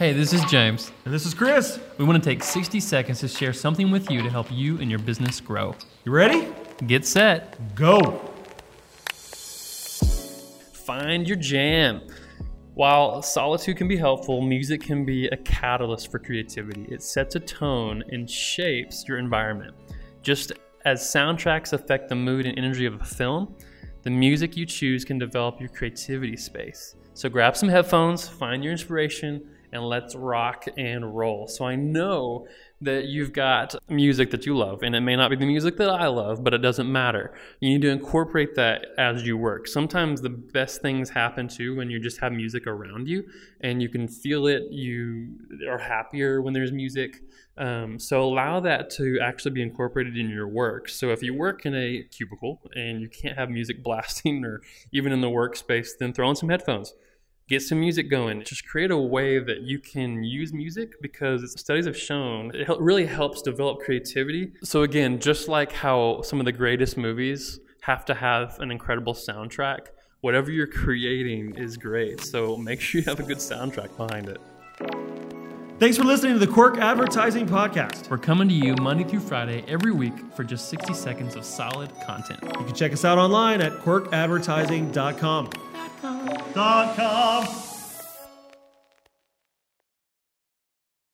Hey, this is James. And this is Chris. We want to take 60 seconds to share something with you to help you and your business grow. You ready? Get set. Go. Find your jam. While solitude can be helpful, music can be a catalyst for creativity. It sets a tone and shapes your environment. Just as soundtracks affect the mood and energy of a film, the music you choose can develop your creativity space. So grab some headphones, find your inspiration, and let's rock and roll. So I know that you've got music that you love, and it may not be the music that I love, but it doesn't matter. You need to incorporate that as you work. Sometimes the best things happen too when you just have music around you and you can feel it. You are happier when there's music. Um, so allow that to actually be incorporated in your work. So if you work in a cubicle and you can't have music blasting or even in the workspace, then throw in some headphones get some music going. Just create a way that you can use music because studies have shown it really helps develop creativity. So, again, just like how some of the greatest movies have to have an incredible soundtrack, whatever you're creating is great. So, make sure you have a good soundtrack behind it. Thanks for listening to the Quirk Advertising Podcast. We're coming to you Monday through Friday every week for just 60 seconds of solid content. You can check us out online at quirkadvertising.com. dot com.